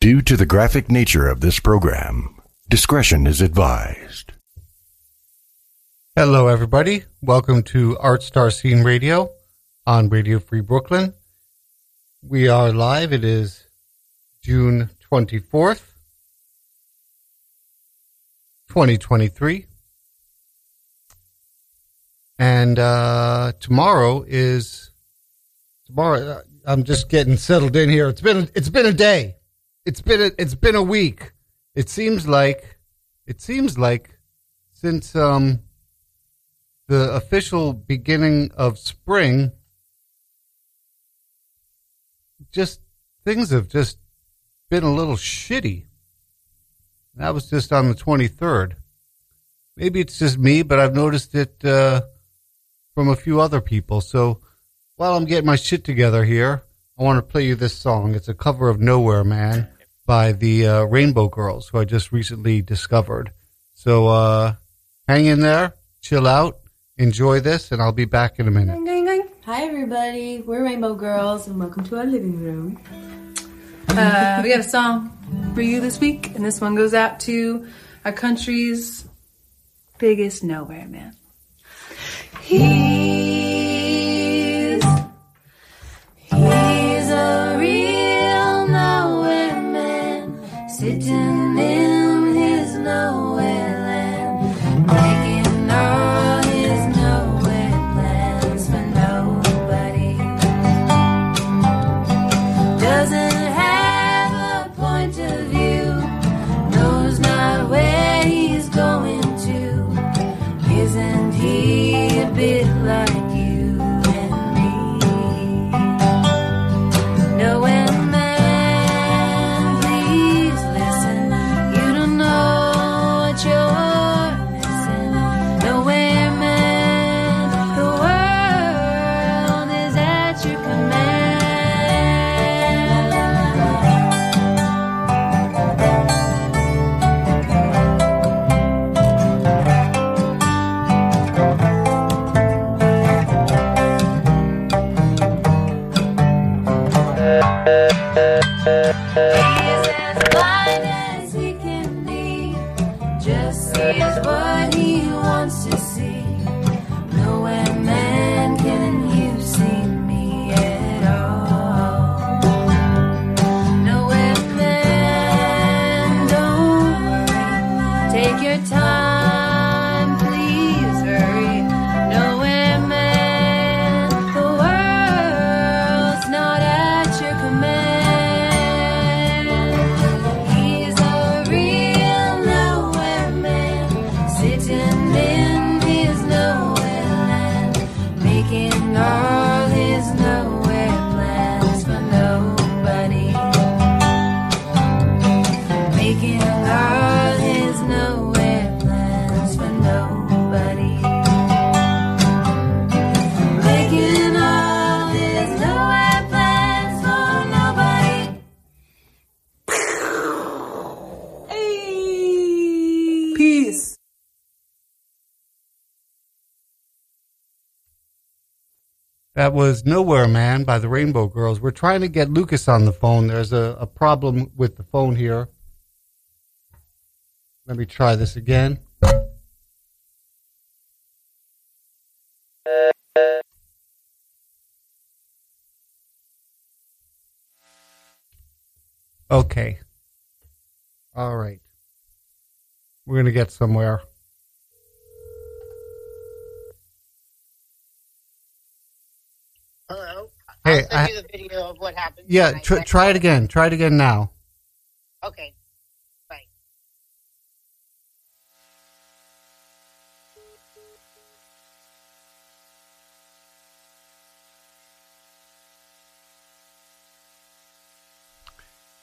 Due to the graphic nature of this program, discretion is advised. Hello, everybody. Welcome to Art Star Scene Radio on Radio Free Brooklyn. We are live. It is June 24th, 2023. And uh, tomorrow is tomorrow. uh, I'm just getting settled in here. It's been it's been a day. It's been a, it's been a week. It seems like it seems like since um the official beginning of spring just things have just been a little shitty. That was just on the 23rd. Maybe it's just me, but I've noticed it uh, from a few other people. So while I'm getting my shit together here, I want to play you this song. It's a cover of Nowhere Man by the uh, Rainbow Girls, who I just recently discovered. So uh, hang in there, chill out, enjoy this, and I'll be back in a minute. Hi, everybody. We're Rainbow Girls, and welcome to our living room. Uh, we got a song for you this week, and this one goes out to our country's biggest nowhere man. He's was Nowhere Man by the Rainbow Girls. We're trying to get Lucas on the phone. There's a, a problem with the phone here. Let me try this again. Okay. All right. We're going to get somewhere. Hello. Hey, I'll send I- you the video of what happened. Yeah, tr- try it again. Try it again now. Okay. Bye.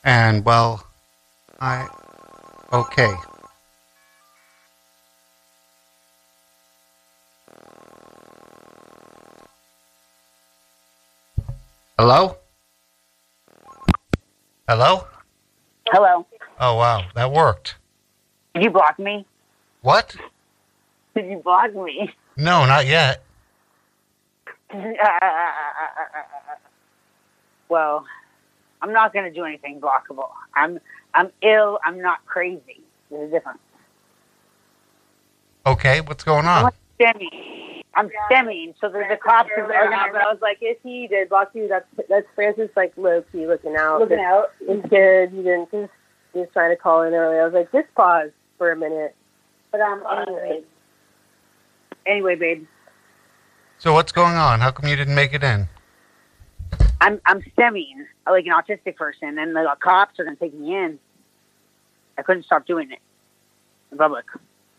And well, I okay. Hello? Hello? Hello. Oh wow, that worked. Did you block me? What? Did you block me? No, not yet. well, I'm not going to do anything blockable. I'm I'm ill. I'm not crazy. There's a difference. Okay, what's going on? stimming. I'm stimming. So the, the cops are Yeah, going but I was like, if he did block you, that's that's Francis like low key looking out. looking out. He's scared. He didn't. Just, he was trying to call in early. I was like, just pause for a minute. But um, anyway, anyway, babe, So what's going on? How come you didn't make it in? I'm I'm stimming like an autistic person, and the cops are going to take me in. I couldn't stop doing it in public.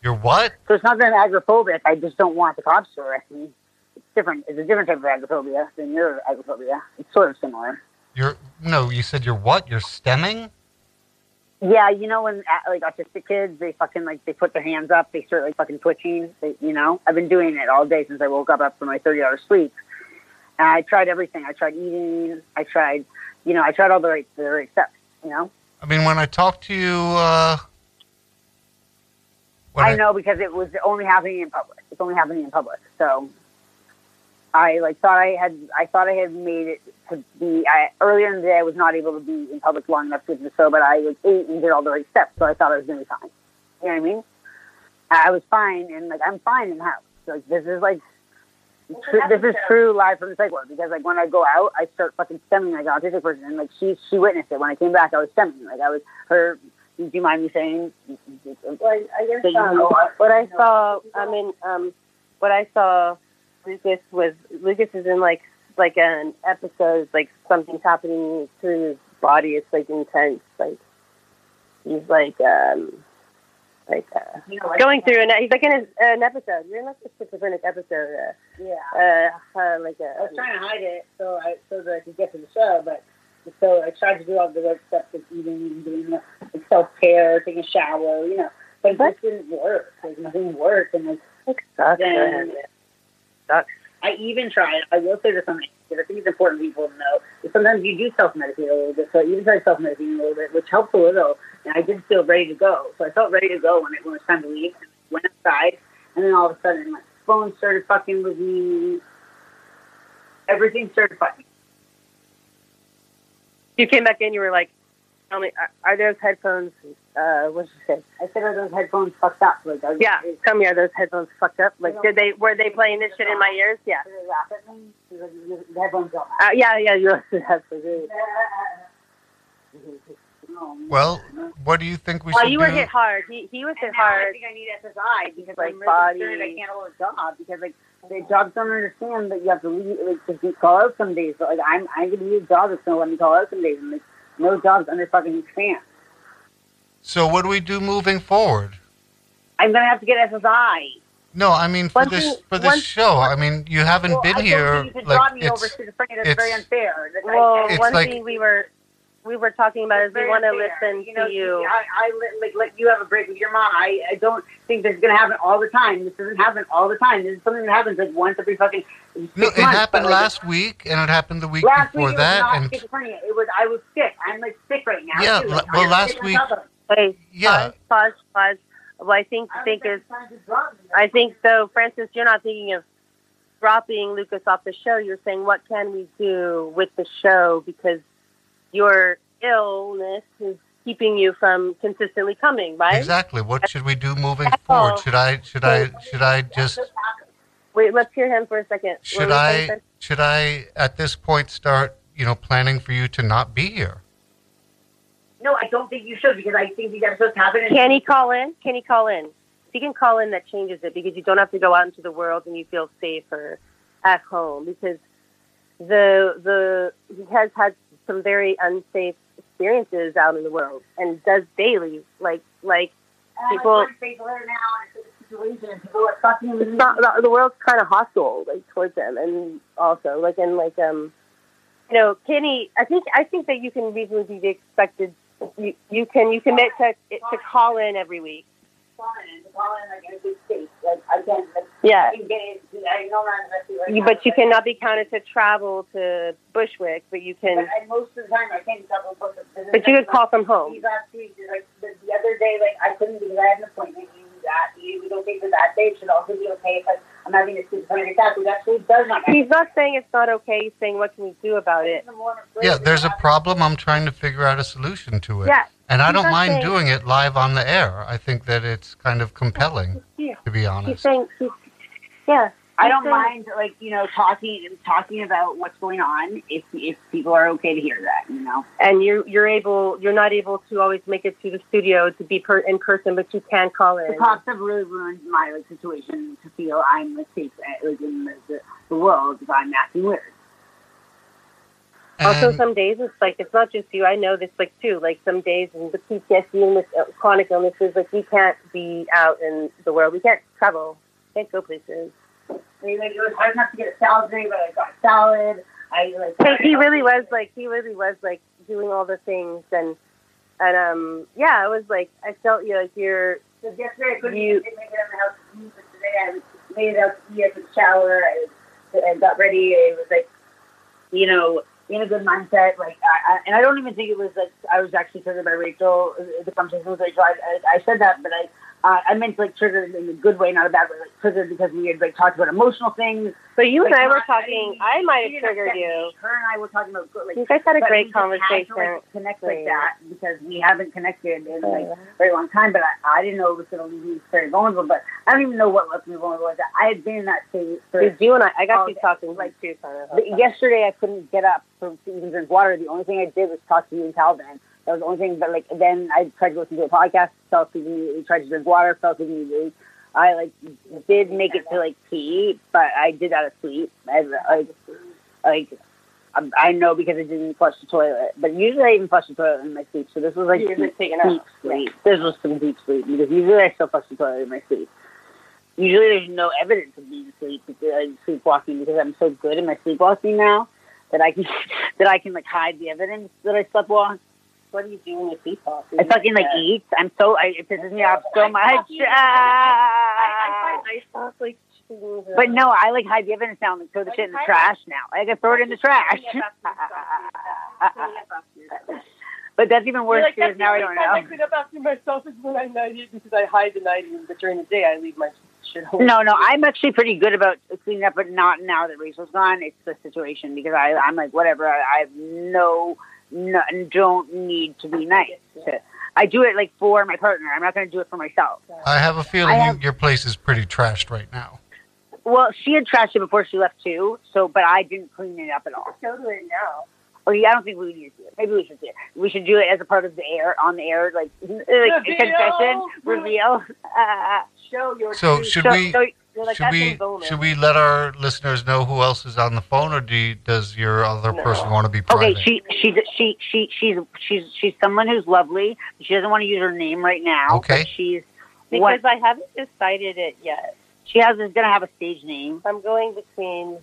You're what? So it's not that I'm agoraphobic. I just don't want the cops to arrest me. It's different. It's a different type of agoraphobia than your agoraphobia. It's sort of similar. You're no. You said you're what? You're stimming. Yeah, you know when uh, like autistic kids, they fucking like they put their hands up, they start like fucking twitching. They, you know, I've been doing it all day since I woke up after my thirty hours sleep. And I tried everything. I tried eating. I tried, you know, I tried all the right the right steps. You know, I mean, when I talked to you, uh, when I know because it was only happening in public. It's only happening in public. So I like thought I had I thought I had made it to be I earlier in the day I was not able to be in public long enough to do so, but I like ate and did all the right steps, so I thought I was gonna be fine. You know what I mean? I was fine and like I'm fine in the house. Like this is like tr- this is true live from the psych ward because like when I go out I start fucking stimming like an autistic person and like she she witnessed it. When I came back I was stemming. Like I was her do you mind me saying Well, I guess um, what I saw. I mean, um, what I saw. Lucas was Lucas is in like like an episode. Like something's happening to his body. It's like intense. Like he's like um like uh, you know, like, going through an he's like in his, an episode. You're in like a schizophrenic episode. yeah. Uh, uh, uh like I was trying to hide it so I so that I could get to the show, but so I tried to do all the right steps of eating and doing the self care, taking a shower, you know. But it just didn't work. Like nothing worked, and like it sucks. Then-. Sucks. I even tried. I will say this because I think it's important people to know. Is sometimes you do self medicate a little bit. So I even tried self medicating a little bit, which helps a little. And I did feel ready to go. So I felt ready to go when it, when it was time to leave. And I went outside, and then all of a sudden my phone started fucking with me. Everything started fucking. You came back in. You were like, "Tell me, are, are those headphones? Uh, what did you say? I said, "Are those headphones fucked up?" Like, are, Yeah, tell me, are those headphones fucked up? Like, did they were they playing this shit in my ears? Yeah, Did they laugh at me? Because The headphones uh, yeah, yeah. You have to well, what do you think we should Well, should you were hit hard. He he was hit And now I think I need SSI because Like I'm really body- concerned I can't hold a job because like the jobs don't understand that you have to leave like to be- call out some days. But like I'm I'm gonna need a job that's gonna let me call out some days and like no jobs under fucking expand. So what do we do moving forward? I'm gonna have to get SSI. No, I mean for One this thing- for this one- show. I mean, you haven't Well, been I here. You should Like drop me over it's schizophrenia. That's it's- very unfair. Like, Well, It's one like- thing we were we were talking about is we want to listen you know, to you. I, I let- like you have a break with your mom. I, I don't think this is gonna happen all the time. This doesn't happen all the time. This is something that happens like once every fucking. no, six it months, happened like, last week, and it happened the week Last before week that, it was and schizophrenia. It was I was sick. I'm like sick right now. Yeah, too. Like, well, I'm last week- myself. Hey, yeah, pause, pause, pause. Well, I think I think is trying to drop me. I think though, Francis, you're not thinking of dropping Lucas off the show. You're saying what can we do with the show because your illness is keeping you from consistently coming, right? exactly. What should we do moving Oh. forward? Should I should I should I just Wait, let's hear him for a second. Should I saying? should I at this point start you know planning for you to not be here? No, I don't think you should because I think these episodes happen. and- Can he call in? Can he call in? If he can call in, that changes it because you don't have to go out into the world and you feel safer at home because the the he has had some very unsafe experiences out in the world and does daily like like And people- now it's situation people are fucking it's not the, the world's kind of hostile like towards them, and also like and like um you know Kenny I think I think that you can reasonably be expected you you can you commit to to call in every week Fine, to call in like in a big state. Like I can, like, yeah I can get it. I know I'm not investing right You, but you cannot be counted to travel to Bushwick, but you But can. I, most of the time I can't travel. But, But you could call from home. These last week, like the, the other day, like I couldn't because I had an appointment. And that. We we don't think that that day should also be okay because I'm having a schizophrenic attack, which actually does not. He's not saying it's not okay. He's saying what can we do about it? Yeah, there's a problem. I'm trying to figure out a solution to it. Yeah. And I don't mind saying- doing it live on the air. I think that it's kind of compelling, Yeah. to be He's honest. saying, he's, yeah. I don't saying- mind like you know talking talking about what's going on if if people are okay to hear that. You know. And you're you're able. You're not able to always make it to the studio to be per, in person, but you can call in. The cops have really ruined my like situation to feel I'm like safe uh, like in the, the, the world if I'm acting weird. Also, And- some days it's like it's not just you. I know this like too. Like some days and with PTSD and with uh, chronic illnesses, like we can't be out in the world. We can't travel. Can't go places. I mean, like, it was hard enough to get a salad today, but I got salad. I like. Hey, he really was like he really was like doing all the things and and um yeah, I was like I felt you like you're So yesterday I couldn't You- make it on the house to eat, but today I made it out to eat. I took a shower. I, I got ready. It was like, you know, in a good mindset. Like, I, I, and I don't even think it was like I was actually triggered by Rachel. The conversation with Rachel. I, I, I said that, but I. Uh, I meant like triggered in a good way, not a bad way. Like triggered because we had like talked about emotional things. so you and Like, I were talking I I might have triggered you. Her and I were talking about like You guys had a great had to, conversation. like, connect like that because we haven't connected in like a very long time. But I, I didn't know it was going to leave me very vulnerable. But I don't even know what left me vulnerable. I had been in that state for. You and I I got you talking like of. But yesterday, I couldn't get up from to even drink water. The only thing I did was talk to you and Calvin. That was the only thing. But like then I tried to listen to a podcast, fell asleep immediately. Tried to drink water, fell asleep immediately. I like did make it to like pee, but I did that sleep. I like like I- I know because I didn't flush the toilet. But usually I even flush the toilet in my sleep. So this was like You're deep, deep out. sleep. This was some deep sleep because usually I still flush the toilet in my sleep. Usually there's no evidence of being asleep, uh, sleepwalking because I'm so good at my sleepwalking now that I can that I can like hide the evidence that I sleepwalk. What do you do when you sleep? I fucking like eat. I'm so I, it pisses me off so much. Ah. I thought like things, uh, But no, I like hide the evidence now and throw the shit in the trash now. I can throw it in the trash. but that's even worse because now I don't know. I clean up after myself is when I night eat because I hide the night eat, but during the day I leave my shit home. No, no, I'm actually pretty good about cleaning up, but not now that Rachel's gone. It's the situation because I, I'm like whatever. I, I have no, no, don't need to be nice. To, I do it like for my partner. I'm not going to do it for myself. I have a feeling have- your place is pretty trashed right now. Well, she had trashed it before she left too. So, but I didn't clean it up at all. Go to it now. Oh yeah, I don't think we need to do it. Maybe we should do it. We should do it as a part of the air on the air, like like a confession reveal. Uh, Show your So truth. should so, we so You're like, should we should we let our listeners know who else is on the phone, or do you, does your other No. person want to be Okay, private? she she she she she's she's she's someone who's lovely. She doesn't want to use her name right now. Okay. She's because what I haven't decided it yet. she has is gonna have a stage name. I'm going between.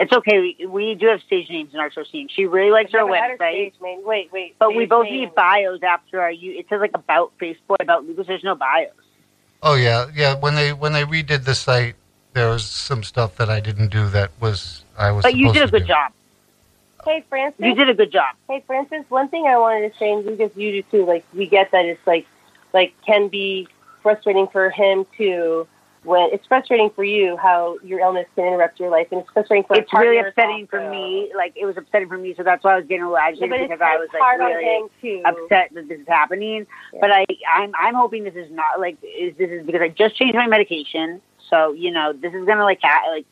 It's okay. We, we do have stage names in our show team. She really likes her Never had a website, stage name. Wait, wait. but we both name. need bios after our. You it says like about Facebook about Lucas. There's no bios. Oh yeah, yeah. When they when they redid the site, there was some stuff that I didn't do that was I was. But you did a good do. job. Hey, Francis. You did a good job. Hey, Francis. One thing I wanted to say, and you just you do too. Like we get that it's like, like can be frustrating for him too. When it's frustrating for you how your illness can interrupt your life, and it's frustrating for It's really upsetting for me. Like it was upsetting for me, so that's why I was getting a little agitated it's, because I was like really on him too. upset that this is happening. Yeah. But I, I'm, I'm hoping this is not like is this is because I just changed my medication. So you know, this is gonna like ha- like,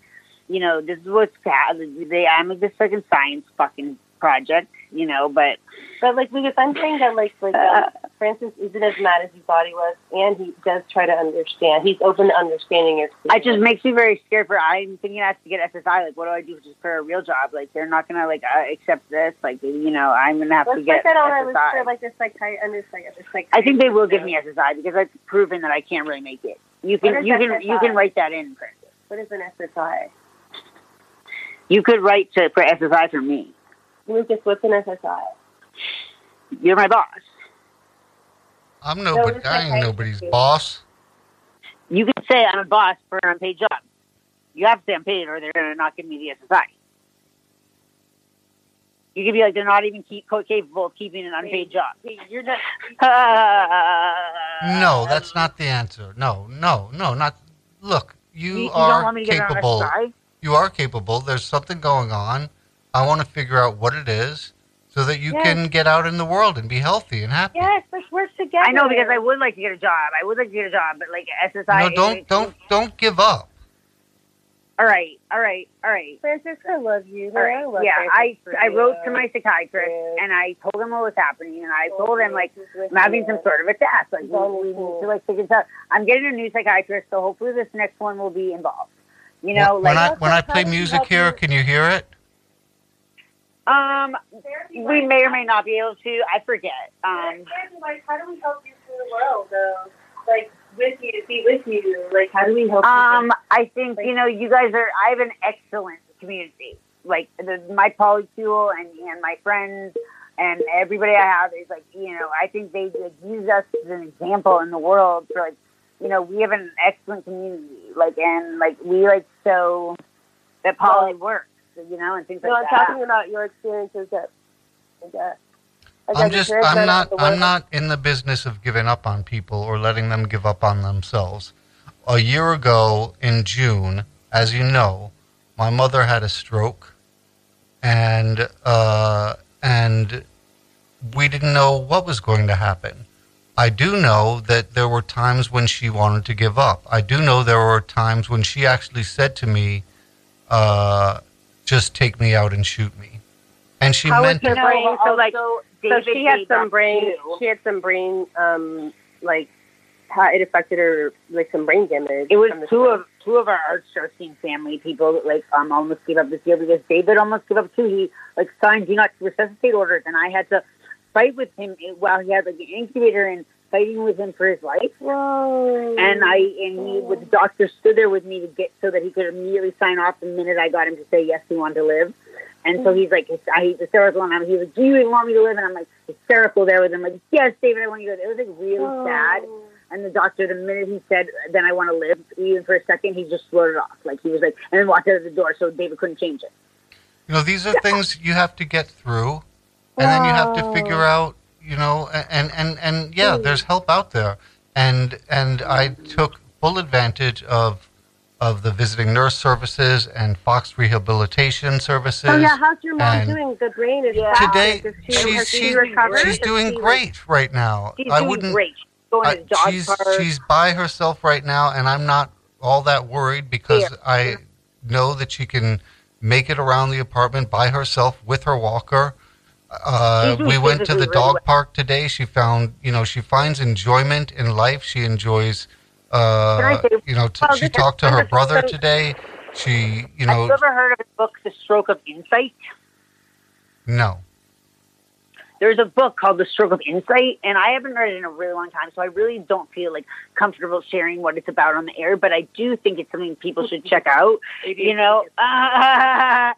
you know, this is what's ha- they. I'm like this fucking science fucking project, you know. But But like Lucas, I'm saying that like like Uh, um, Francis isn't as mad as he thought he was, and he does try to understand. He's open to understanding your. it just makes me very scared. For I'm thinking I have to get SSI. Like, what do I do just for a real job? Like, they're not gonna like uh, accept this. Like, you know, I'm gonna have to Let's get that on our list for like the psychi under psych. the psych- I think they will give me SSI because I've proven that I can't really make it. You can you can you can write that in, Francis. What is an SSI? You could write to for SSI for me. Lucas, what's an SSI? You're my boss. I'm nobody. it's I ain't like- nobody's boss. You can say I'm a boss for an unpaid job. You have to say I'm paid, or they're gonna not give me the SSI. You can be like they're not even keep, capable of keeping an unpaid job. Hey, You're not. No, that's not the answer. No, no, no, not. Look, you, You, you are don't want me to get on capable. SSI? You are capable. There's something going on. I want to figure out what it is so that you Yes. can get out in the world and be healthy and happy. Yes, let's work together. I know because I would like to get a job. I would like to get a job, but like SSI. No, don't don't don't give up. All right, all right, all right. Francis, I love you. All right. I love Yeah, I I wrote to my psychiatrist Yeah. and I told him what was happening and I told him like I'm having some sort of attack. Like we, we need to like figure this out. I'm getting a new psychiatrist, so hopefully this next one will be involved. You know, when I when I play music here, you? can you hear it? Um we may or may not be able to. I forget. Um like, how do we help you through the world, though? Like, with you, be with you. Like, how do we help Um, I think you know you guys are. I have an excellent community. Like the, my polycule and and my friends and everybody I have is like you know I think they like, use us as an example in the world for like you know we have an excellent community. Like and like we like show that poly works. You know and things No, like I'm that. talking about your experiences at. That. I'm just I'm not I'm not in the business of giving up on people or letting them give up on themselves. A year ago in June, as you know, my mother had a stroke, and uh, and we didn't know what was going to happen. I do know that there were times when she wanted to give up. I do know there were times when she actually said to me, uh, "Just take me out and shoot me," and she How was meant her it. Brain? So, like, So she had some brain. too. She had some brain. Um, like how it affected her, like some brain damage. It was two stroke. of two of our art star team family people that like um almost gave up this year because David almost gave up too. He like signed do not resuscitate orders, and I had to fight with him while he had like an incubator and fighting with him for his life. Whoa. And I and he with the doctor stood there with me to get so that he could immediately sign off the minute I got him to say yes he wanted to live. And so he's like, I he's hysterical, and I'm, he's like, do you even want me to live? And I'm like hysterical there with him, like, yes, David, I want you to live. It was like really Oh. sad. And the doctor, the minute he said, then I want to live, even for a second, he just slowed it off. Like he was like, and then walked out of the door, so David couldn't change it. You know, these are things you have to get through, and then you have to figure out, you know, and and and yeah, hmm. there's help out there, and and I took full advantage of of the visiting nurse services and Fox rehabilitation services. So yeah, how's your mom and doing? The brain is Yeah. Today, she, she's has she she's, she's doing she, like- great right now. She's I doing wouldn't. great. Going I- to the dog she's park. she's by herself right now, and I'm not all that worried because Yeah. I know that she can make it around the apartment by herself with her walker. Uh, we went to the dog park today. She found, you know, she finds enjoyment in life. She enjoys, uh, you know, t- she talked to her brother today. She, you know, Have you ever heard of the book, The Stroke of Insight? no. There's a book called The Stroke of Insight, and I haven't read it in a really long time, so I really don't feel like comfortable sharing what it's about on the air. But I do think it's something people should check out. You know, I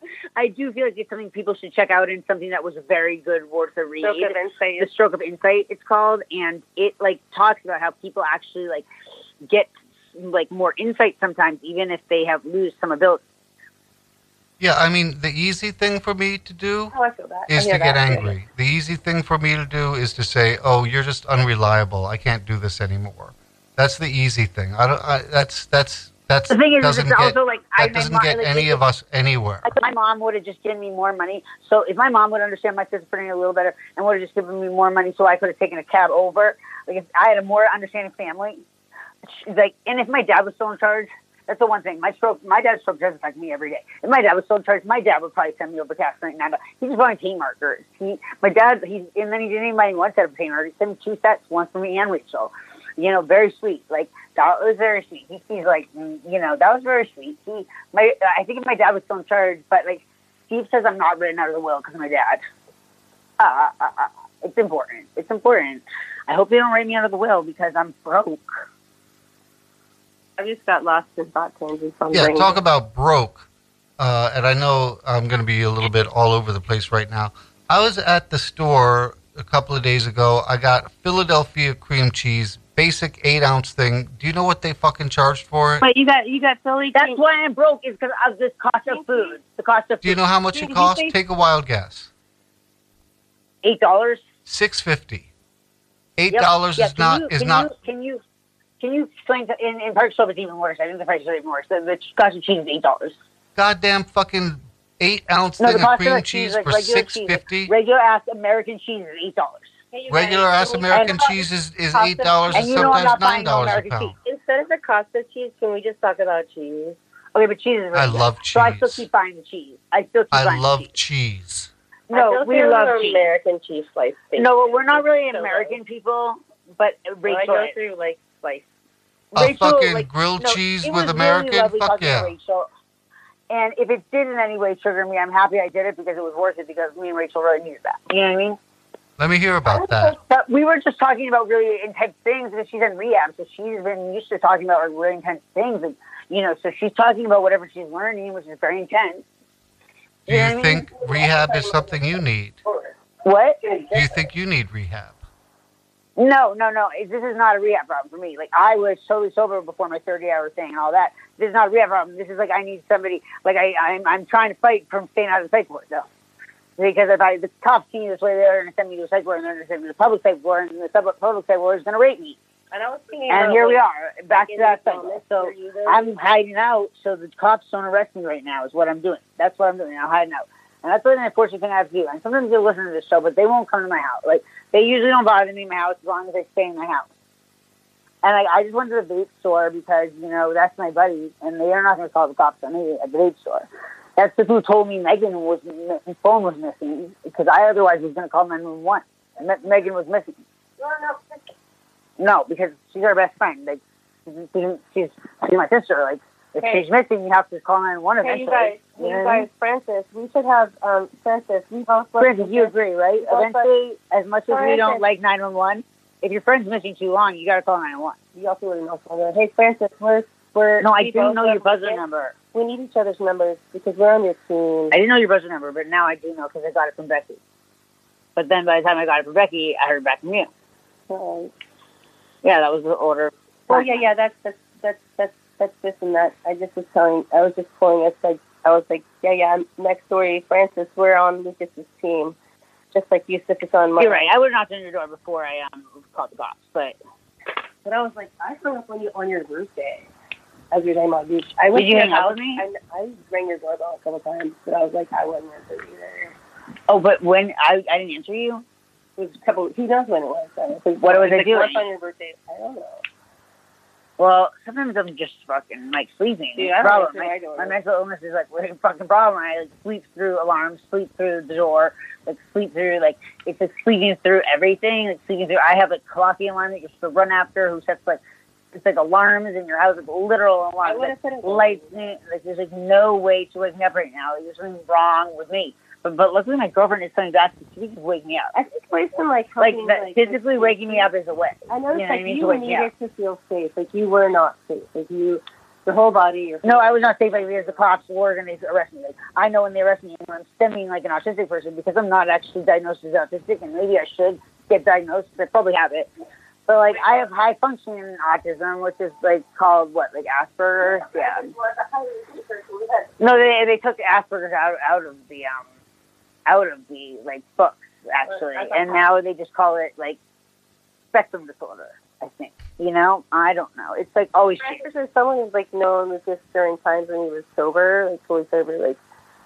do feel like it's something people should check out, and something that was very good, worth a read. Stroke of insight. the stroke of insight it's called and it like talks about how people actually like get like more insight sometimes even if they have lose some ability Yeah, I mean, the easy thing for me to do Oh, I. I is to get that. angry. The easy thing for me to do is to say, "Oh, you're just unreliable. I can't do this anymore." That's the easy thing. I don't. I, that's that's that's the thing is, doesn't it's get also like I that my doesn't mom, get like, any of us anywhere. like my mom would have just given me more money. So if my mom would understand my schizophrenia a little better and would have just given me more money, so I could have taken a cab over. Like if I had a more understanding family, like and if my dad was still in charge, that's the one thing. My stroke, my dad's stroke does affect me every day. If my dad was still in charge, my dad would probably send me over cash right now. He just wanted pain markers. He, my dad, he and then he didn't even buy me one set of pain markers. He sent me two sets, one for me and Rachel. You know, very sweet. Like that was very sweet. He, he's like, mm, you know, that was very sweet. He, my, I think if my dad was still in charge, but like Steve says, I'm not written out of the will because my dad. Uh, uh, uh, it's important. It's important. I hope they don't write me out of the will because I'm broke. I just got lost in thought tangents on Yeah, brain. talk about broke. Uh, and I know I'm going to be a little bit all over the place right now. I was at the store a couple of days ago. I got Philadelphia cream cheese, basic eight ounce thing. Do you know what they fucking charged for it? But you got you got Philly. That's cream- why I'm broke is because of this cost of food. The cost of Do you food. know how much Did it you costs? Take a wild guess. Eight dollars. Six fifty. Eight Yep. dollars Yeah, is can not you, is can not. You, can you can you explain to, in in Park Slope it's even worse? I think the prices are even worse. The, the Scotch and cheese is eight dollars. goddamn fucking eight ounce No, the thing of cream cheese, cheese like for regular six cheese, fifty. Regular ass American cheese is eight dollars. Hey, Regular guys, ass American cheese is, is eight dollars and And you know I'm sometimes nine dollars a American pound. cheese. Instead of the Costa cheese, can we just talk about cheese? Okay, but cheese is really I good. love cheese. So I still keep buying the cheese. I still keep I buying love the cheese. cheese. No, still we love cheese. American cheese slice. steak. No, we're not really So American people, but So I Rachel. go through like slice. A Rachel, fucking like, grilled no, cheese it with was American? Really lovely Fuck yeah. Rachel. And if it did in any way trigger me, I'm happy I did it because it was worth it because me and Rachel really needed that. You know what I mean? Let me hear about that. But we were just talking about really intense things because she's in rehab, so she's been used to talking about like really intense things, and you know, so she's talking about whatever she's learning, which is very intense. Do You know what I mean? think rehab is something you need? What? Do you think you need rehab? No, no, no. This is not a rehab problem for me. Like I was totally sober before my 30 hour thing and all that. This is not a rehab problem. This is like I need somebody. Like I, I'm, I'm trying to fight from staying out of the psych ward though. Because if I, the cops see me this way, they're going to send me to a psych ward, and they're going to send me to the public psych ward, and the sub- public psych ward is going to rape me. And I was thinking And about, here we are, back to that cycle. So where you guys- I'm hiding out so the cops don't arrest me right now. Is what I'm doing. That's what I'm doing. I'm hiding out, and that's an unfortunate thing I have to do. And sometimes they listen to this show, but they won't come to my house. Like they usually don't bother me in my house as long as they stay in my house. And like, I just went to the vape store because you know that's my buddy, and they are not going to call the cops on me at the vape store. That's the who told me Megan was his phone was missing because I otherwise was going to call 911. And Me- Megan was missing. No, because she's our best friend. Like she's, she's, she's my sister. Like if Hey. she's missing, you have to call 911 Hey, eventually. guys, You know you guys, Francis, we should have um Francis. We both Francis, you agree, right? Eventually, as much as we don't like 911, if your friend's missing too long, you got to call 911. You also want to know something. Hey, Francis, we're we're No, I both know your buzzer Francis. number. We need each other's numbers because we're on your team. I didn't know your buzzer number, but now I do know because I got it from Becky. But then by the time I got it from Becky, I heard back from you. Um, Yeah, that was the order. Oh, yeah, yeah, that's that's that's this and that. I just was telling. I was just pulling us like I was like, yeah, yeah. Next story, Francis. We're on Lucas's team, just like Yusuf is on mine. You're right. I would have knocked on your door before I um called the cops, but But I was like, I hung up on you on your birthday. As your name on beach. I went Did you hang house. with me? I, I rang your doorbell a couple times, but I was like, I wasn't answering either. oh, but when I I didn't answer you, It was a couple. Who knows when it was? So I was What was I doing? On your birthday? I don't know. Well, sometimes I'm just fucking like sleeping. Dude, It's a I problem. I My, my mental illness is like a fucking problem. I like sleep through alarms, sleep through the door, like sleep through like it's like sleeping through everything. Like sleeping through. I have like clocky alarm that you're supposed to run after, who sets like it's like alarms in your house, like literal I alarms. would Like, have lights. Like there's like no way to wake me up right now. Like, there's something wrong with me. But but luckily my girlfriend is coming back to speak to wake me up. I think Waston like Like helping, like physically waking me up is a way. I know you know it's what I like mean, you needed to feel safe. Like you were not safe. Like you, your whole body. Your No, I was not safe like because the cops were going to arrest me. Like I know when they arrest me, I'm stimming like an autistic person because I'm not actually diagnosed as autistic, and maybe I should get diagnosed. I probably have it, but like I have high functioning autism, which is like called what, like Asperger's. Yeah. No, they they took Asperger's out out of the um out of the like books actually, and now they just call it like spectrum disorder. I think you know. I don't know. It's like always is someone who's like known with this during times when he was sober, like fully sober, like,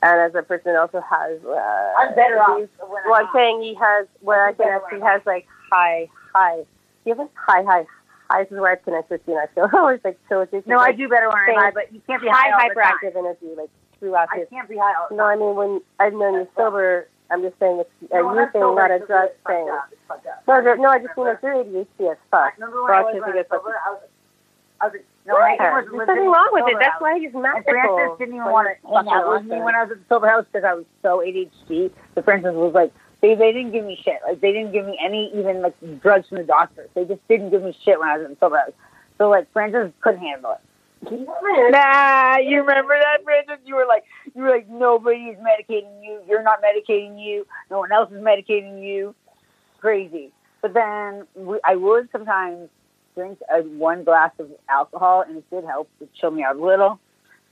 and as a person also has. Uh, I'm better off. Well, I'm I'm saying he has where I better actually has like high, high. He has like high, high, high. This is where I connect with you, and I feel always like so. It's just No, I do better when I'm high, but you can't be high, high, all the time. hyperactive energy, like throughout I his. can't be high all the No. I mean when I've known you sober, I'm just saying it's a No, you thing, sober, not a drug thing. up. It's up. No, there- no, I just mean like you're ADHD as fuck. Remember when I was Autistic when I was fuck. sober? I was, I was, no, I wasn't There's nothing wrong with it. That's why he's And. Francis didn't even want to hang out with me when I was at the sober house because I was so ADHD. So Francis was like, they they didn't give me shit. Like they didn't give me any even like drugs from the doctor. They just didn't give me shit when I was the sober house. So like Francis couldn't handle it. Nah, you remember that, Francis? You were like, you were like, nobody's medicating you. You're not medicating you. No one else is medicating you. Crazy. But then we, I would sometimes drink a, one glass of alcohol, and it did help to chill me out a little.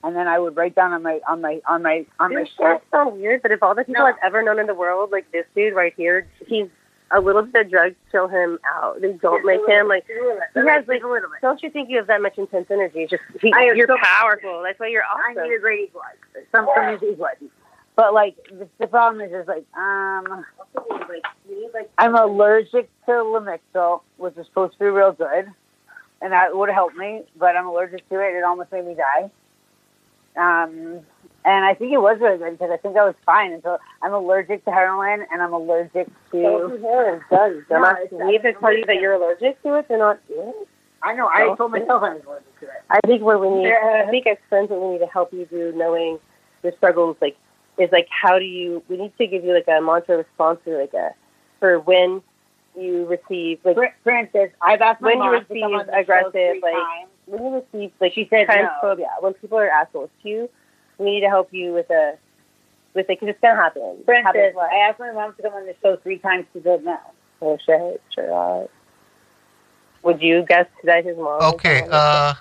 And then I would write down on my on my on my on my This sounds so weird, but if all the people No. I've ever known in the world, like this dude right here, he's a little bit of drugs chill him out. They don't make him like he has like a little bit. Don't you think you have that much intense energy? Just he, you're so powerful. That's why you're awesome. I need a great equalizer. Some is equalizer. But like the, the problem is, is like um, I'm allergic to Lamictal, which is supposed to be real good, and that would have helped me. But I'm allergic to it. It almost made me die. Um, and I think it was really good because I think I was fine until I'm allergic to heroin and I'm allergic to. Don't to. do heroin, drugs, No, dumbass. it's- we even tell you that you're allergic to it. They're not. I know. I told myself I was allergic to it. I think what we need, Yeah. I think as friends, what we need to help you do, knowing your struggles, like, is like, how do you? We need to give you like a mantra response or like a for when you receive like Francis, I've asked my When you to receive come on the show aggressive, like- times. when you receive like She said no. transphobia, when people are assholes to you, we need to help you with a with it because it's gonna happen. Francis, Happen? I asked my mom to come on the show three times. She said no. Oh shit, sure. Uh, would you guess that his mom? Okay, the one that- uh,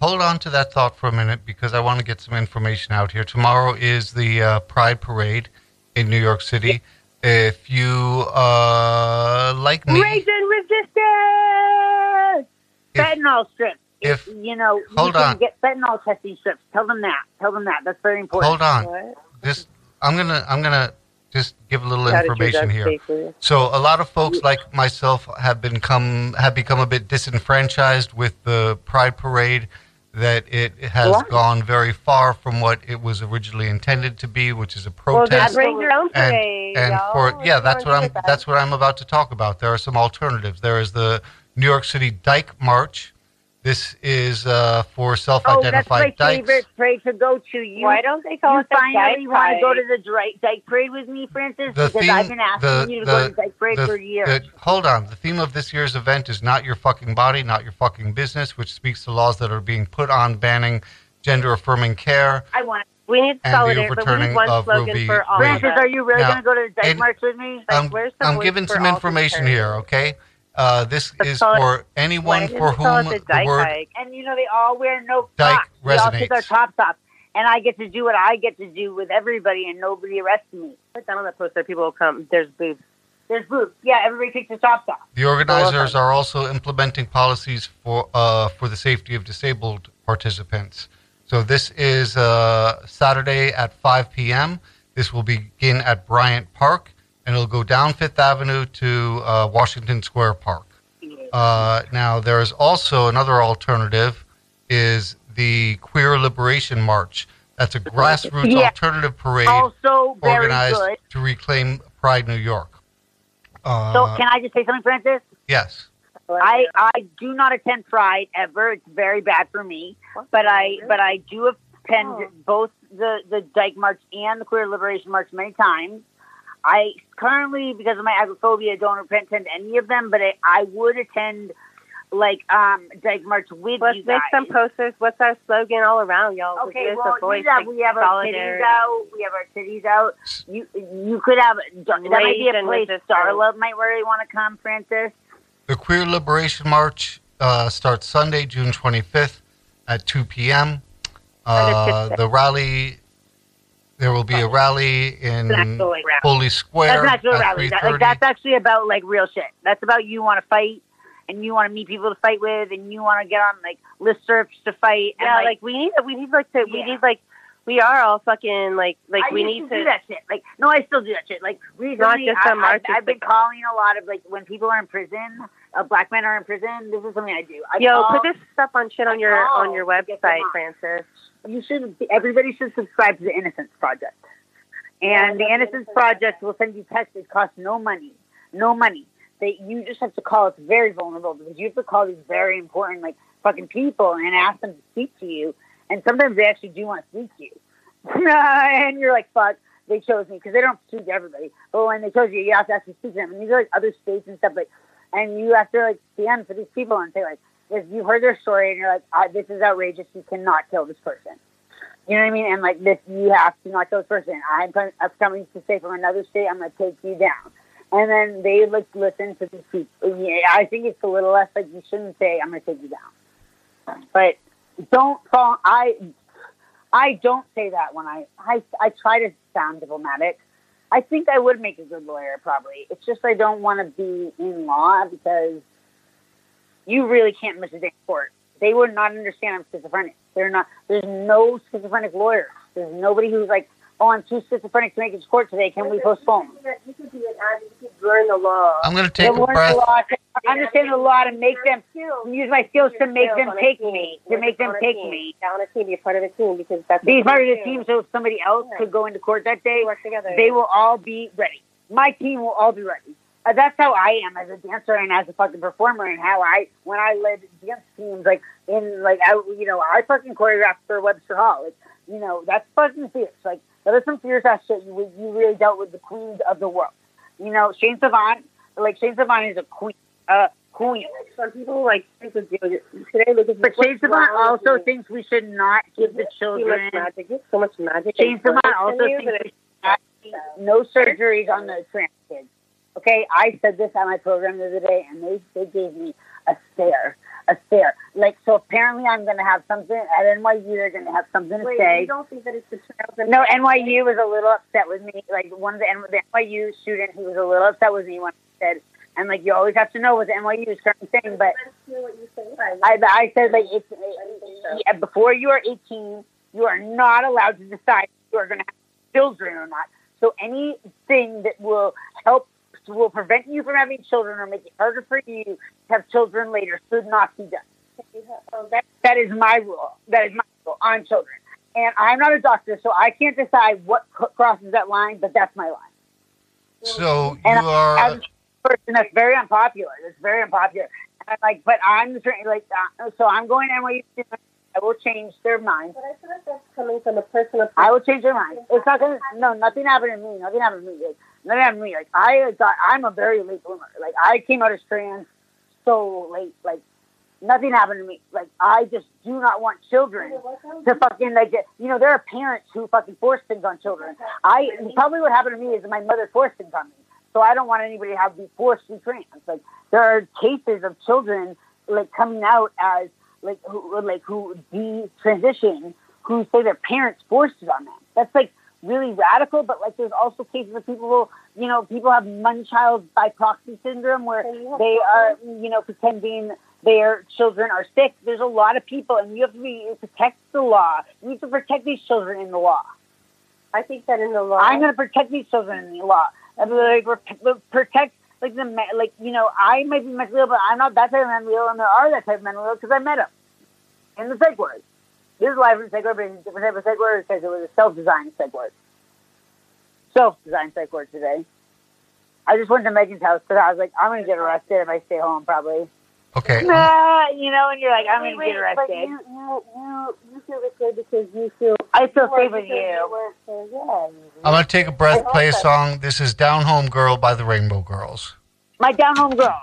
hold on to that thought for a minute because I want to get some information out here. Tomorrow is the uh, Pride Parade in New York City. If you uh, like me, Rage and resistance. If- fentanyl strips. If- you know, hold you can on. get fentanyl testing strips. Tell them that. Tell them that. That's very important. hold on. What? Just I'm gonna I'm gonna just give a little How information here. So a lot of folks like myself have become have become a bit disenfranchised with the Pride Parade. That it has Why? gone very far from what it was originally intended to be, which is a Well, protest. bring your own and, parade, and for yeah, that's what I'm that. that's what I'm about to talk about. There are some alternatives. There is the New York City Dyke March. This is uh, for Oh, that's self-identified my dykes. favorite parade to go to. You, Why don't they call you it the finally Dyke want to go Parade? to the Dry- Dyke Parade with me, Francis? The because theme- I've been asking the- you to the- go to the Dyke Parade the- for years. the- hold on. The theme of this year's event is not your fucking body, not your fucking business, which speaks to laws that are being put on banning gender-affirming care. I want We need and the solidarity, but we overturning need one of Roe slogan v. for all Wade. of Francis, us. are you really Now, going to go to the Dyke and- March with me? Like, I'm, where's the I'm voice giving for some all information concerns? here, okay? Uh, this Let's is for anyone for whom it the the Dyke word Hike? and you know they all wear no Dyke socks. We all take their resonates. tops off, and I get to do what I get to do with everybody, and nobody arrests me. Put down on that poster. People will come. There's boobs. There's boobs. Yeah, everybody takes their tops off. The organizers are also implementing policies for uh, for the safety of disabled participants. So this is uh, Saturday at 5 p.m. This will begin at Bryant Park, and it'll go down Fifth Avenue to uh, Washington Square Park. Uh, now, there is also another alternative, is the Queer Liberation March. That's a grassroots Yeah. alternative parade Also, very organized good. to reclaim Pride New York. Uh, So, can I just say something, Francis? yes. I I do not attend Pride ever. It's very bad for me. But I but I do attend Oh. both the the Dyke March and the Queer Liberation March many times. I currently, because of my agoraphobia, don't attend any of them. But I, I would attend like um Dyke March with Let's you make some posters. What's our slogan all around, y'all? Okay, well, a voice, we have, like, we have our titties out. We have our titties out. You you could have that might be a and place resistance. Starla might really want to come, Francis. The Queer Liberation March uh, starts Sunday, June 25th at 2 p.m. Uh, the rally, there will be a rally in That's not really rally. Foley Square That's not at a rally. That, like, that's actually about like real shit. That's about you want to fight and you want to meet people to fight with and you want to get on like listservs to fight. And, Yeah, like, like we need, we need like to, we need like, we are all fucking like, like I we need to, to. do that shit. Like, no, I still do that shit. Like recently, just I, on marches, I, have been calling a lot of like when people are in prison, uh, black men are in prison. This is something I do. I Yo, call, put this stuff on shit on I your call on your to get them website. Francis. You should everybody should subscribe to the Innocence Project. And the Innocence Project will send you texts. It costs no money. No money. They you just have to call. It's very vulnerable because you have to call these very important like fucking people and ask them to speak to you. And sometimes they actually do want to speak to you. and you're like, fuck, they chose me because they don't speak to everybody. But when they chose you, you have to actually speak to them. And these are like other states and stuff like, and you have to like stand for these people and say like, if you heard their story and you're like, this is outrageous, you cannot kill this person. You know what I mean? And like this, you have to not kill this person. I'm, coming to say from another state, I'm going to take you down. And then they like listen to these people. I think it's a little less like you shouldn't say, I'm going to take you down. But don't fall. I I don't say that when I I I try to sound diplomatic. I think I would make a good lawyer, probably. It's just I don't want to be in law because you really can't miss a day in court. They would not understand I'm schizophrenic. They're not. There's no schizophrenic lawyers. There's nobody who's like, oh, I'm too schizophrenic to make it to court today. Can we postpone? You could be an advocate. You could learn the law. I'm going to take a breath. the law, to understand the law, to make them use my skills to make them take me, to make them take me. On a team, be a part of a team because that's Be part of the team, so if somebody else Yeah. could go into court that day, We work together. they will all be ready. My team will all be ready. Uh, that's how I am as a dancer and as a fucking performer, and how I when I led dance teams, like in like I you know I fucking choreographed for Webster Hall. Like you know that's fucking fierce. Like that is some fierce ass shit. You you really dealt with the queens of the world. You know Shane Savant, like Shane Savant is a queen, uh queen. Some people like think know, today look at But Shane Savant also thinks we should not give the Too much children. magic. So much magic. Shane Savant also thinks we should not no surgeries on the trans kids. Okay, I said this on my program the other day, and they they gave me a stare, a stare. Like so, apparently I'm going to have something at NYU. They're going to have something to Wait, say. you don't think that it's the No, NYU was a little upset with me. Like one of the, the NYU student who was a little upset with me when I said, and like you always have to know what the NYU is currently saying, but Let's what you say. I, I said like it's so. yeah, before you are 18, you are not allowed to decide if you are going to have children or not. So anything that will help will prevent you from having children or make it harder for you to have children later should not be done. Oh, That that is my rule. That is my rule on children. And I'm not a doctor, so I can't decide what crosses that line, but that's my line. So you And as are. a person that's very unpopular. It's very unpopular. And I'm like, but I'm like, uh, so I'm going to NYU. I will change their mind. But I feel like that's coming from a personal. I will change their mind. It's not gonna. No, nothing happened to me. Nothing happened to me. Like, happened to me. Like I got. I'm a very late bloomer. Like I came out as trans so late. Like nothing happened to me. Like I just do not want children to fucking like. You know, there are parents who fucking force things on children. I probably what happened to me is my mother forced things on me. So I don't want anybody to have be forced to be trans. Like there are cases of children like coming out as like who like who de-transition who say their parents forced it on them. That's like really radical, but like there's also cases of people who, you know, people have Munchausen by proxy syndrome where they are, you know, pretending their children are sick. There's a lot of people, and you have to be protect the law. You need to protect these children in the law. I think that in the law. I'm going to protect these children in the law. Like protect like the like you know I might be mentally ill, but I'm not that type of mentally ill, and there are that type of mentally ill because I met him in the psych ward. This is live in psych ward, but it's a different type of psych ward because it was a self-designed psych ward. Self-designed psych ward today. I just went to Megan's house because I was like, I'm going to get arrested if I stay home, probably. Okay. Nah, um, you know, and you're like, I'm going to get wait, but arrested. you, you, you, you feel this way because you feel. I feel poor safe with because you. so- yeah. I'm going to take a breath, play a song. This is Down Home Girl by the Rainbow Girls. My down home girl.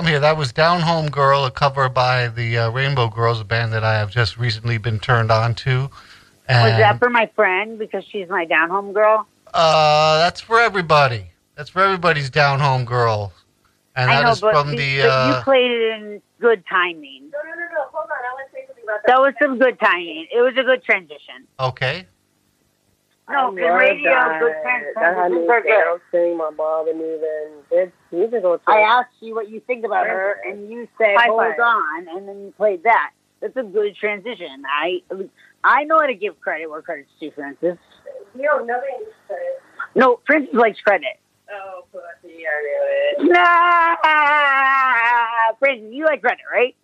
I'm here. That was Down Home Girl, a cover by the uh, Rainbow Girls, a band that I have just recently been turned on to. Was that for my friend because she's my down home girl? uh, that's for everybody. That's for everybody's Down Home Girl. And I that know, is but, from you- the. but Uh, you played it in good timing. No, no, no, no. Hold on. I want to say something about that. That was some good timing. It was a good transition. okay. No, because radio, good trans- transitions are good. sing my mom and even it's musical. I asked you what you think about her, and you said High hold five. on, and then you played that. That's a good transition. I I know how to give credit where credit's due, Francis. You don't know the credit. No, Francis likes credit. Oh, pussy, I knew it. Nah, Francis, you like credit, right?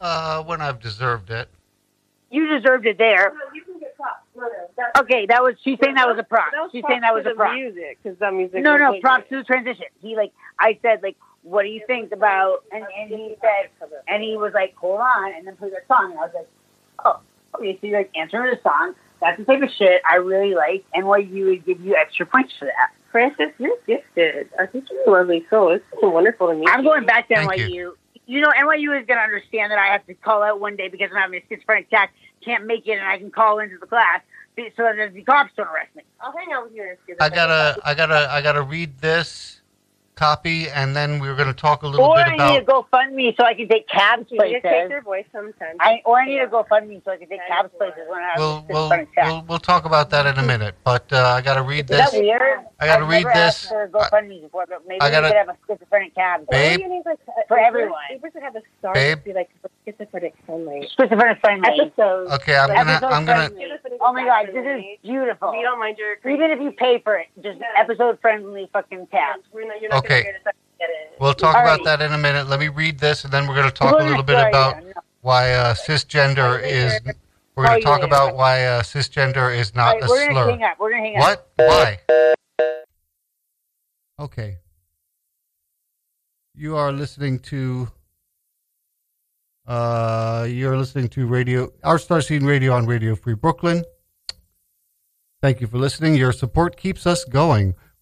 Uh, when I've deserved it. You deserved it there. No, you Okay, that was she's saying that was a prop. She's saying that was to a the prop. music because that music. No, was no, like- props to the transition. He like I said like, what do you think about? And and he said, and he was like, hold on, and then played that song, and I was like, oh, okay, so you're like answering the song. That's the type of shit I really like, and why you would give you extra points for that. Francis, you're gifted. I think you're a lovely soul. It's so wonderful to meet I'm you. going back to Thank NYU. You. Know, NYU is going to understand that I have to call out one day because I'm having a schizophrenic attack, can't make it, and I can call into the class so that the cops don't arrest me. I'll hang out with you. in a I gotta, I gotta, I gotta read this copy, and then we're gonna talk a little Or bit about. Or I about. need to go fund me so I can take cabs You need to take your voice sometimes. I or I need to go fund me so I can take cabs places when I have We'll, we'll, schizophrenic we'll, we'll talk about that in a minute. But uh, I gotta read this. Is that this. weird? I gotta read never asked this. For GoFundMe before, but maybe I we gotta- could have a schizophrenic cab. Babe? Need, like, For everyone. We should have a star Babe? be like schizophrenic friendly. Schizophrenic friendly. Episode. Okay, I'm gonna, I'm gonna. Oh my god, this is beautiful. We don't mind your. Even if you pay for it, just episode friendly fucking cab. We're not, you're not Okay. gonna get us to get it. We'll talk All about right. that in a minute. Let me read this, and then we're gonna talk Go a little bit about no. why uh, cisgender is. We're gonna you talk later. about why uh, cisgender is not right, a we're gonna slur. hang up. We're gonna hang up. What? Why? Okay. You are listening to. Uh, you're listening to radio, Art Star Scene Radio on Radio Free Brooklyn. Thank you for listening. Your support keeps us going.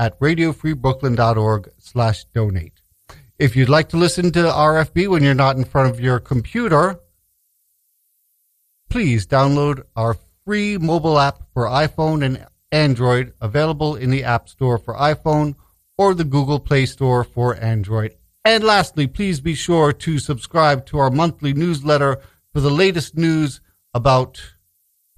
at radiofreebrooklyn.org slash donate. If you'd like to listen to RFB when you're not in front of your computer, please download our free mobile app for iPhone and Android available in the App Store for iPhone or the Google Play Store for Android. And lastly, please be sure to subscribe to our monthly newsletter for the latest news about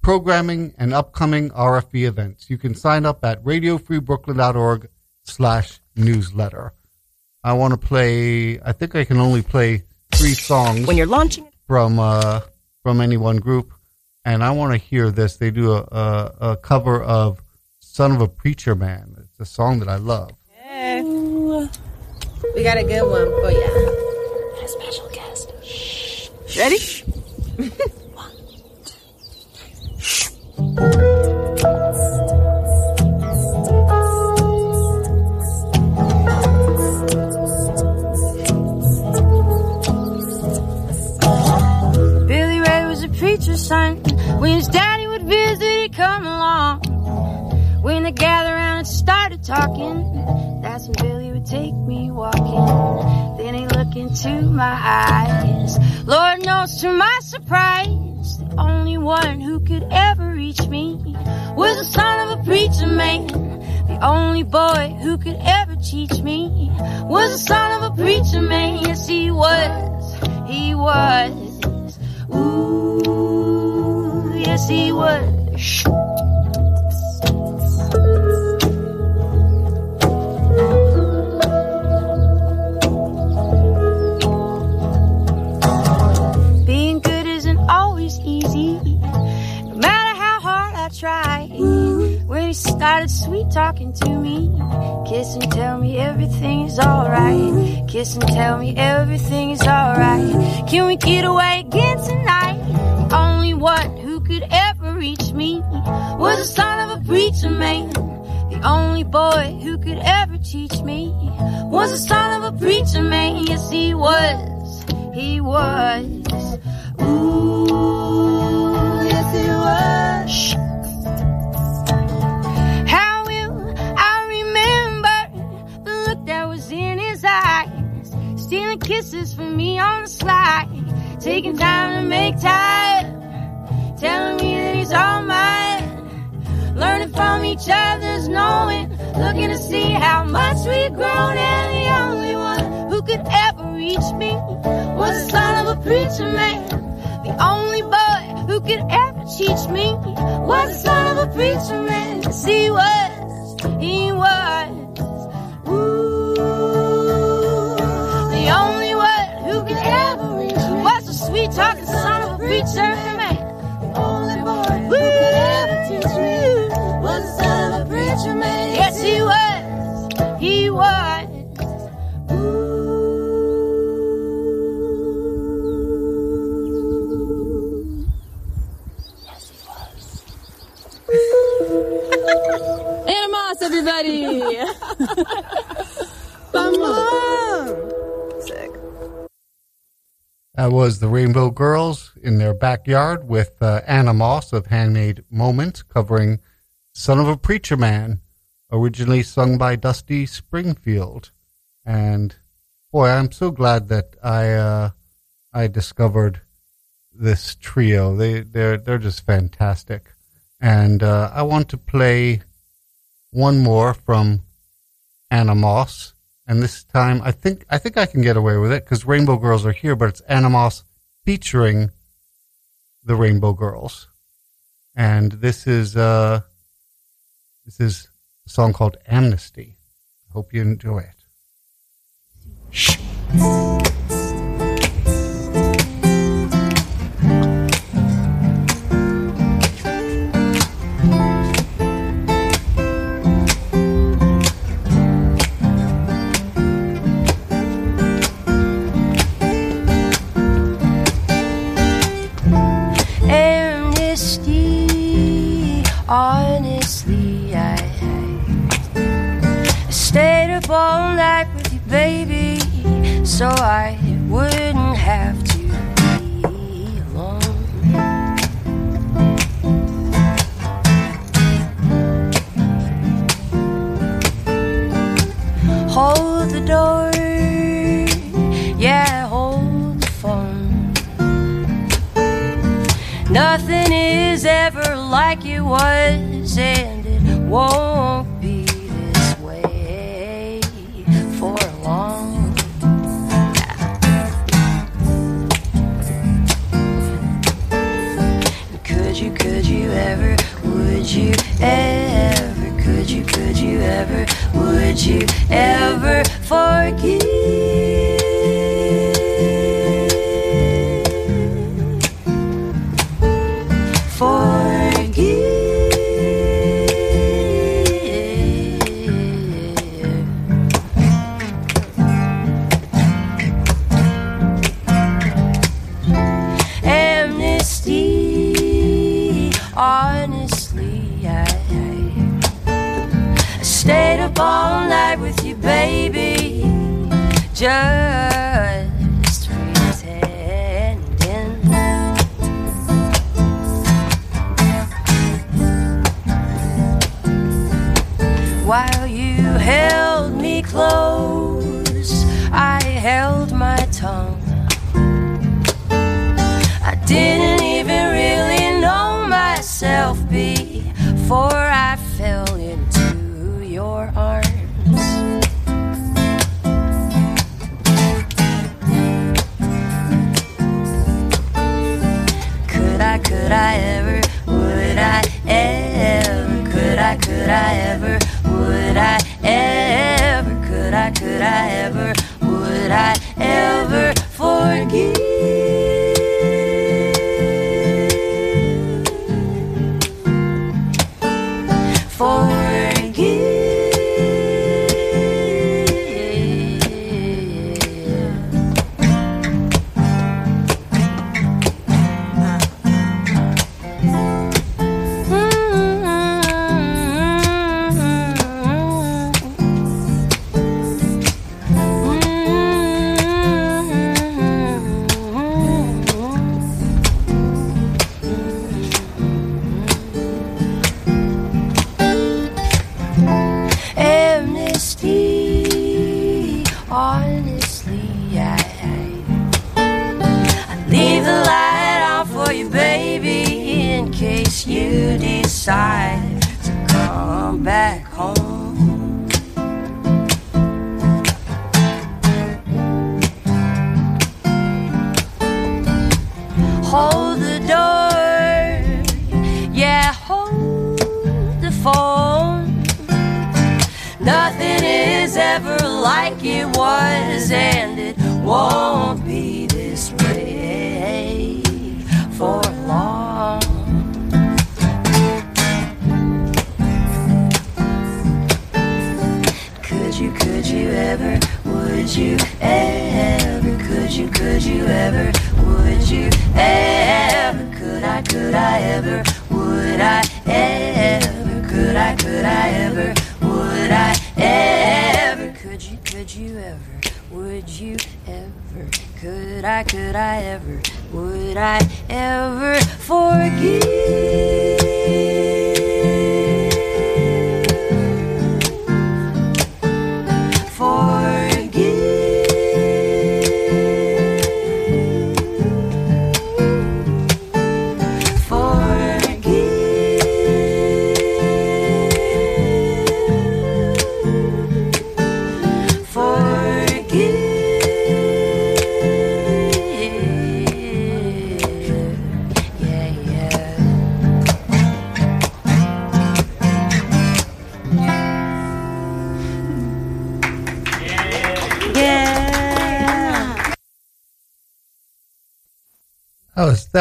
programming and upcoming RFB events. You can sign up at radiofreebrooklyn.org slash newsletter. I want to play, I think I can only play three songs When you're launching from uh, from any one group, and I want to hear this. They do a, a, a cover of "Son of a Preacher Man." It's a song that I love. We got a good one for you. A special guest. Ready? each other's knowing. Looking to see how much we've grown. And the only one who could ever reach me was the son of a preacher man. The only boy who could ever teach me was the son of a preacher man. Yes, he was. He was. Ooh. The only one who could ever reach me was the sweet talking son of a preacher man. The only boy who could ever teach me Yes, he was. He was. Everybody! Come on! Sick. That was the Rainbow Girls in their backyard with uh, Anna Moss of Handmade Moments covering Son of a Preacher Man, originally sung by Dusty Springfield. And boy, I'm so glad that I uh, I discovered this trio. They they're they're just fantastic. And uh, I want to play one more from Anna Moss, and this time I think I think I can get away with it because Rainbow Girls are here, but it's Anna Moss featuring the Rainbow Girls, and this is uh this is a song called Amnesty. I Hope you enjoy it. amnesty. So I before I fell into your arms. Could I, could I ever, would I ever, could I, could I ever, would I ever, could I, could I ever, would I ever, would you ever, could you, could you ever, would you ever, could I, could I ever, would I ever, could I, could I ever, would I ever, could you, could you ever, would you ever, could I, could I ever, would I ever forgive?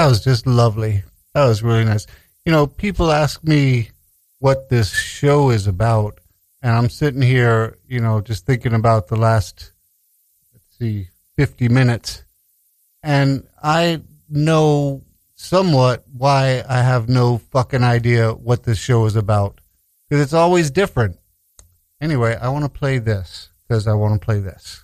That was just lovely. That was really nice. You know, people ask me what this show is about, and I'm sitting here, you know, just thinking about the last let's see, 50 minutes, and I know somewhat why I have no fucking idea what this show is about because it's always different. Anyway, I want to play this because I want to play this.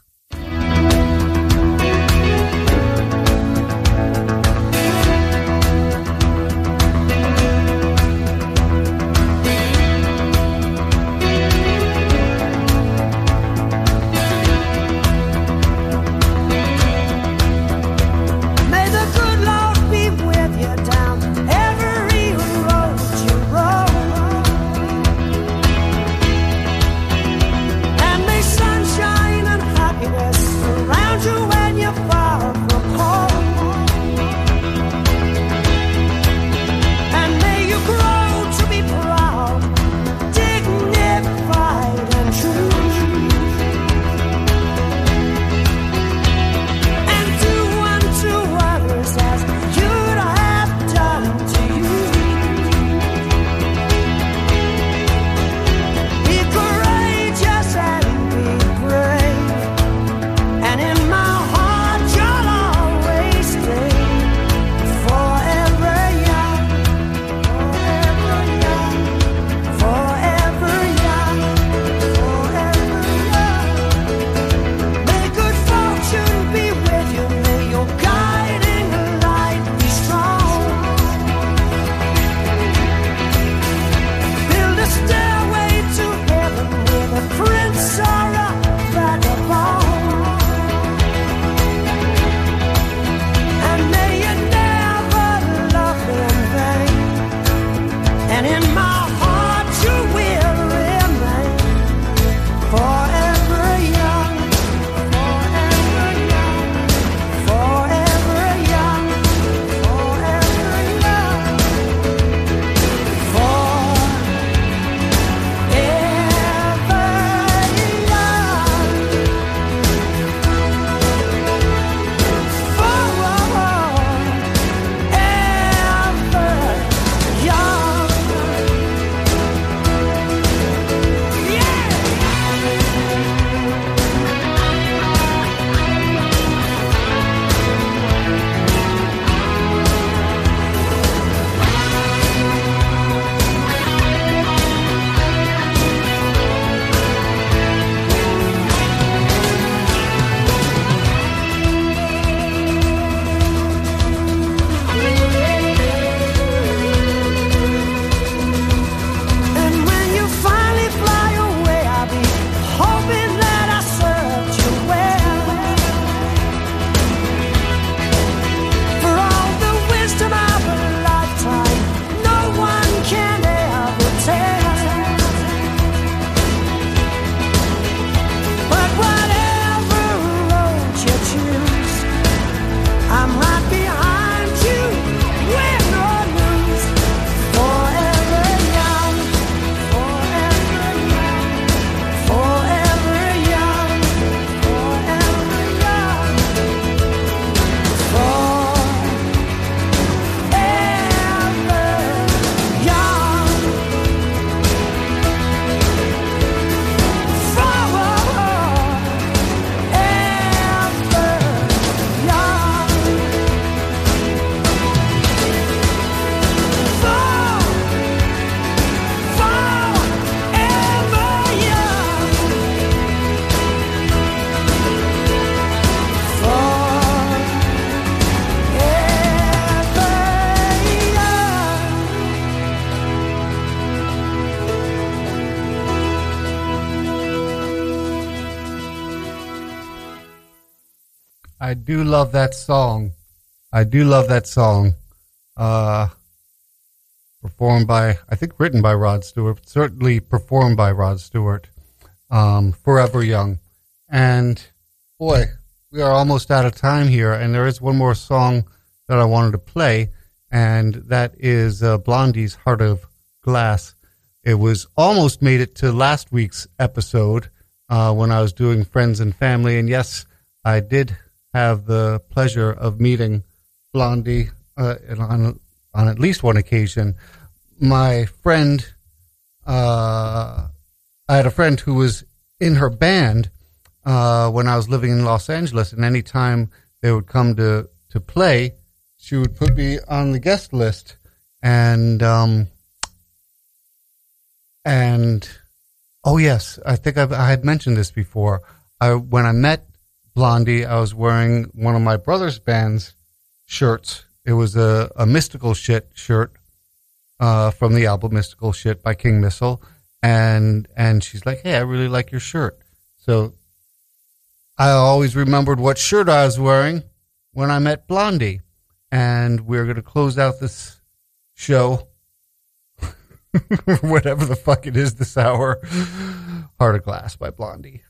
I do love that song. I do love that song. Uh, performed by, I think, written by Rod Stewart, certainly performed by Rod Stewart. Um, Forever Young, and boy, we are almost out of time here. And there is one more song that I wanted to play, and that is uh, Blondie's "Heart of Glass." It was almost made it to last week's episode uh, when I was doing friends and family, and yes, I did have the pleasure of meeting Blondie uh, on on at least one occasion. My friend, uh, I had a friend who was in her band uh, when I was living in Los Angeles, and anytime they would come to to play, she would put me on the guest list, and um, and oh yes, I think I've, I had mentioned this before. I when I met Blondie, I was wearing one of my brother's band's shirts. It was a, a mystical shit shirt uh, from the album Mystical Shit by King Missile, and and she's like, "Hey, I really like your shirt." So I always remembered what shirt I was wearing when I met Blondie, and we're going to close out this show, whatever the fuck it is this hour. Heart of Glass by Blondie.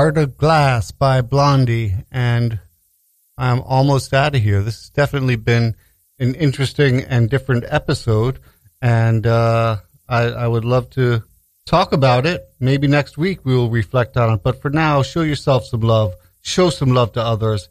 Heart of Glass by Blondie, and I'm almost out of here. This has definitely been an interesting and different episode, and uh, I, I would love to talk about it. Maybe next week we will reflect on it, but for now, show yourself some love, show some love to others,